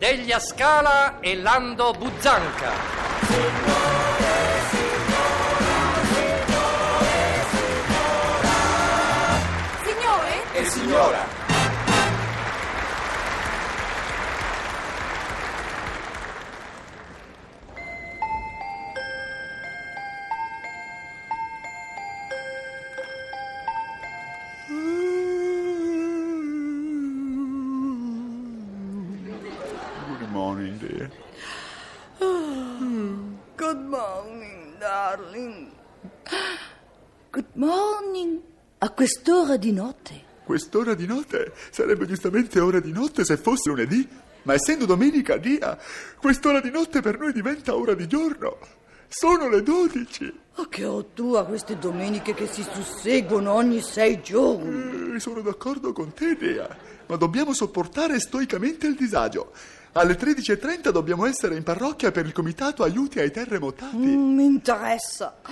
Deglia Scala e Lando Buzzanca. Signore? E signora! Good morning, darling. Good morning. A quest'ora di notte. Quest'ora di notte sarebbe giustamente ora di notte se fosse lunedì, ma essendo domenica dia, quest'ora di notte per noi diventa ora di giorno. Sono le dodici. Oh, che ho tu a queste domeniche che si susseguono ogni sei giorni. Eh, sono d'accordo con te, Dea, ma dobbiamo sopportare stoicamente il disagio. Alle 13.30 dobbiamo essere in parrocchia per il comitato aiuti ai terremotati. Mm, mi interessa.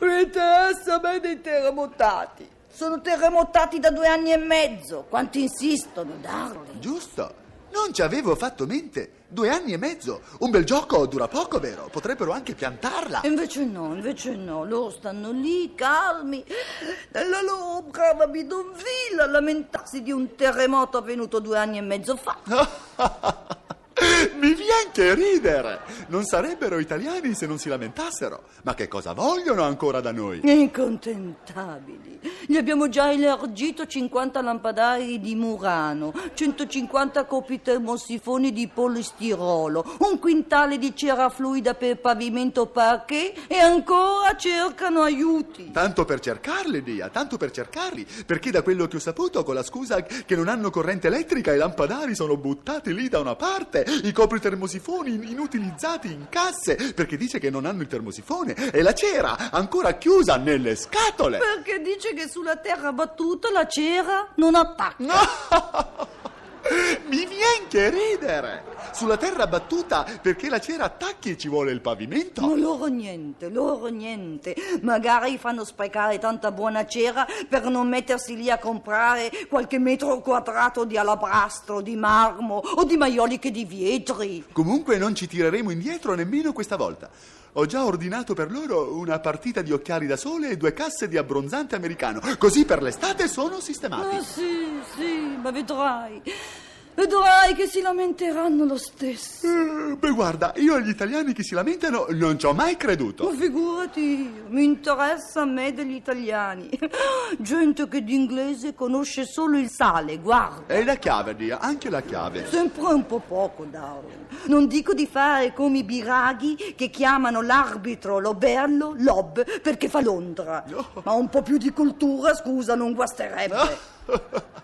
Mi interessa a me dei terremotati. Sono terremotati da due anni e mezzo. Quanto insistono, darling. Giusto. Non ci avevo fatto mente. Due anni e mezzo. Un bel gioco dura poco, vero? Potrebbero anche piantarla. Invece no, invece no, loro stanno lì calmi nella loro brava bidonville a lamentarsi di un terremoto avvenuto due anni e mezzo fa. Mi viene che ridere. Non sarebbero italiani se non si lamentassero. Ma che cosa vogliono ancora da noi? Incontentabili. Gli abbiamo già elargito 50 lampadari di Murano, 150 copi termosifoni di polistirolo, un quintale di cera fluida per pavimento parquet e ancora cercano aiuti. Tanto per cercarli, Dia, tanto per cercarli. Perché da quello che ho saputo, con la scusa che non hanno corrente elettrica, i lampadari sono buttati lì da una parte, i copri termosifoni in- inutilizzati in casse, perché dice che non hanno il termosifone, e la cera ancora chiusa nelle scatole. Perché dice che sulla terra battuta la cera non attacca. Mi viene che ridere. Sulla terra battuta, perché la cera attacchi ci vuole il pavimento. Ma loro niente, loro niente. Magari fanno sprecare tanta buona cera per non mettersi lì a comprare qualche metro quadrato di alabrastro, di marmo o di maioliche di vetri. Comunque non ci tireremo indietro nemmeno questa volta. Ho già ordinato per loro una partita di occhiali da sole e due casse di abbronzante americano. Così per l'estate sono sistemati. Ah sì, sì, ma vedrai. Vedrai che si lamenteranno lo stesso. Eh, beh, guarda, io agli italiani che si lamentano non ci ho mai Ma creduto. figurati mi interessa a me degli italiani. Gente che d'inglese conosce solo il sale, guarda. E la chiave, Dia, anche la chiave. Sempre un po' poco, darling. Non dico di fare come i biraghi che chiamano l'arbitro Lobello Lob perché fa Londra. No. Ma un po' più di cultura, scusa, non guasterebbe.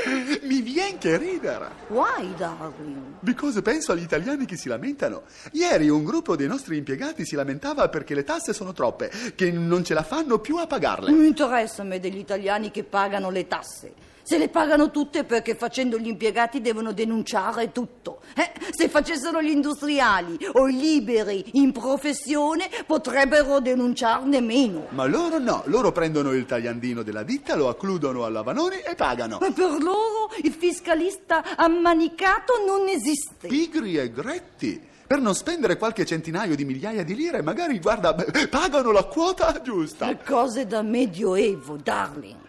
Mi viene che ridere. Why, darling? Because penso agli italiani che si lamentano. Ieri un gruppo dei nostri impiegati si lamentava perché le tasse sono troppe, che non ce la fanno più a pagarle. Non interessa a me degli italiani che pagano le tasse. Se le pagano tutte perché facendo gli impiegati devono denunciare tutto. Eh, se facessero gli industriali o i liberi in professione potrebbero denunciarne meno. Ma loro no, loro prendono il tagliandino della ditta, lo accludono alla Vanoni e pagano. Ma per loro il fiscalista ammanicato non esiste. Pigri e gretti. Per non spendere qualche centinaio di migliaia di lire, magari, guarda, pagano la quota giusta. Cose da medioevo, darling.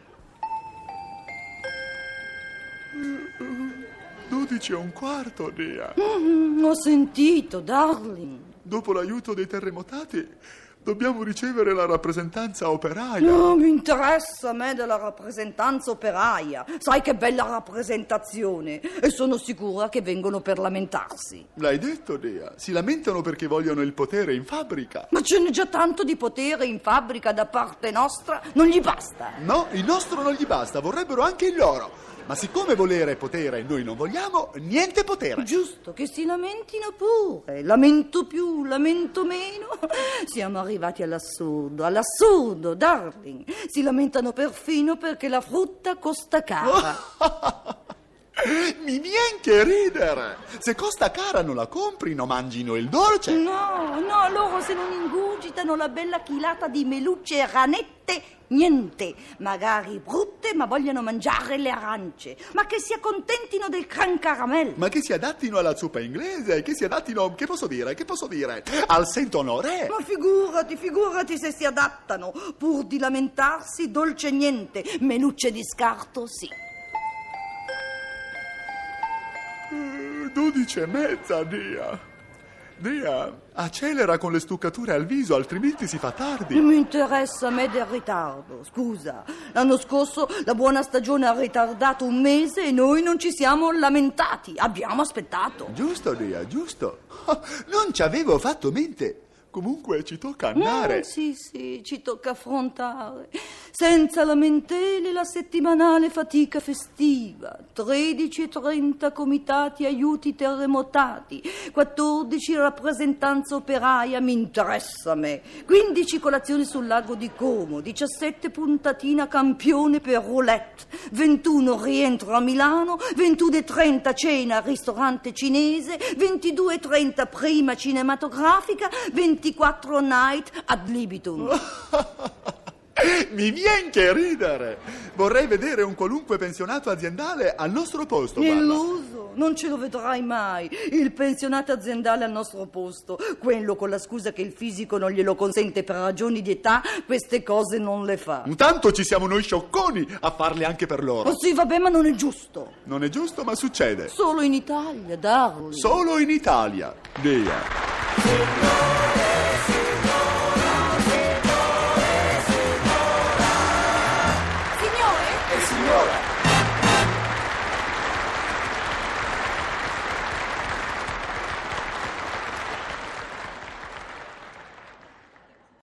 12 e un quarto, Dea. Mm, ho sentito, darling. Dopo l'aiuto dei terremotati, dobbiamo ricevere la rappresentanza operaia. Non mi interessa a me della rappresentanza operaia. Sai che bella rappresentazione. E sono sicura che vengono per lamentarsi. L'hai detto, Dea. Si lamentano perché vogliono il potere in fabbrica. Ma ce n'è già tanto di potere in fabbrica da parte nostra, non gli basta. No, il nostro non gli basta, vorrebbero anche il loro. Ma siccome volere è potere e noi non vogliamo, niente potere. Giusto, che si lamentino pure. Lamento più, lamento meno. Siamo arrivati all'assurdo, all'assurdo, darling. Si lamentano perfino perché la frutta costa cara. Mi viene che ridere! Se costa cara non la comprino, mangino il dolce. No, no, loro se non ingurgitano la bella chilata di melucce e ranette, niente. Magari brutte, ma vogliono mangiare le arance. Ma che si accontentino del gran caramel. Ma che si adattino alla zuppa inglese, che si adattino, che posso dire, che posso dire, al sentonore. Ma figurati, figurati se si adattano. Pur di lamentarsi, dolce niente. Melucce di scarto, sì. Eh, Dodici e mezza, Dia. Dia, accelera con le stuccature al viso, altrimenti si fa tardi. Non mi interessa a me del ritardo. Scusa, l'anno scorso la buona stagione ha ritardato un mese e noi non ci siamo lamentati. Abbiamo aspettato. Giusto, Dia, giusto. Oh, non ci avevo fatto mente. Comunque ci tocca andare. Mm, sì, sì, ci tocca affrontare. Senza lamentele la settimanale fatica festiva. 13 e 30 comitati aiuti terremotati. 14 rappresentanza operaia, mi interessa me. 15 colazioni sul lago di Como. 17 puntatina campione per roulette. 21 rientro a Milano. 21 e 30 cena al ristorante cinese. 22 e 30 prima cinematografica. 24 night ad libitum. Mi viene che ridere. Vorrei vedere un qualunque pensionato aziendale al nostro posto. guarda. Illuso, non ce lo vedrai mai. Il pensionato aziendale al nostro posto, quello con la scusa che il fisico non glielo consente per ragioni di età, queste cose non le fa. Intanto ci siamo noi sciocconi a farle anche per loro. Oh sì, vabbè, ma non è giusto. Non è giusto, ma succede. Solo in Italia, darling. Solo in Italia. Dia.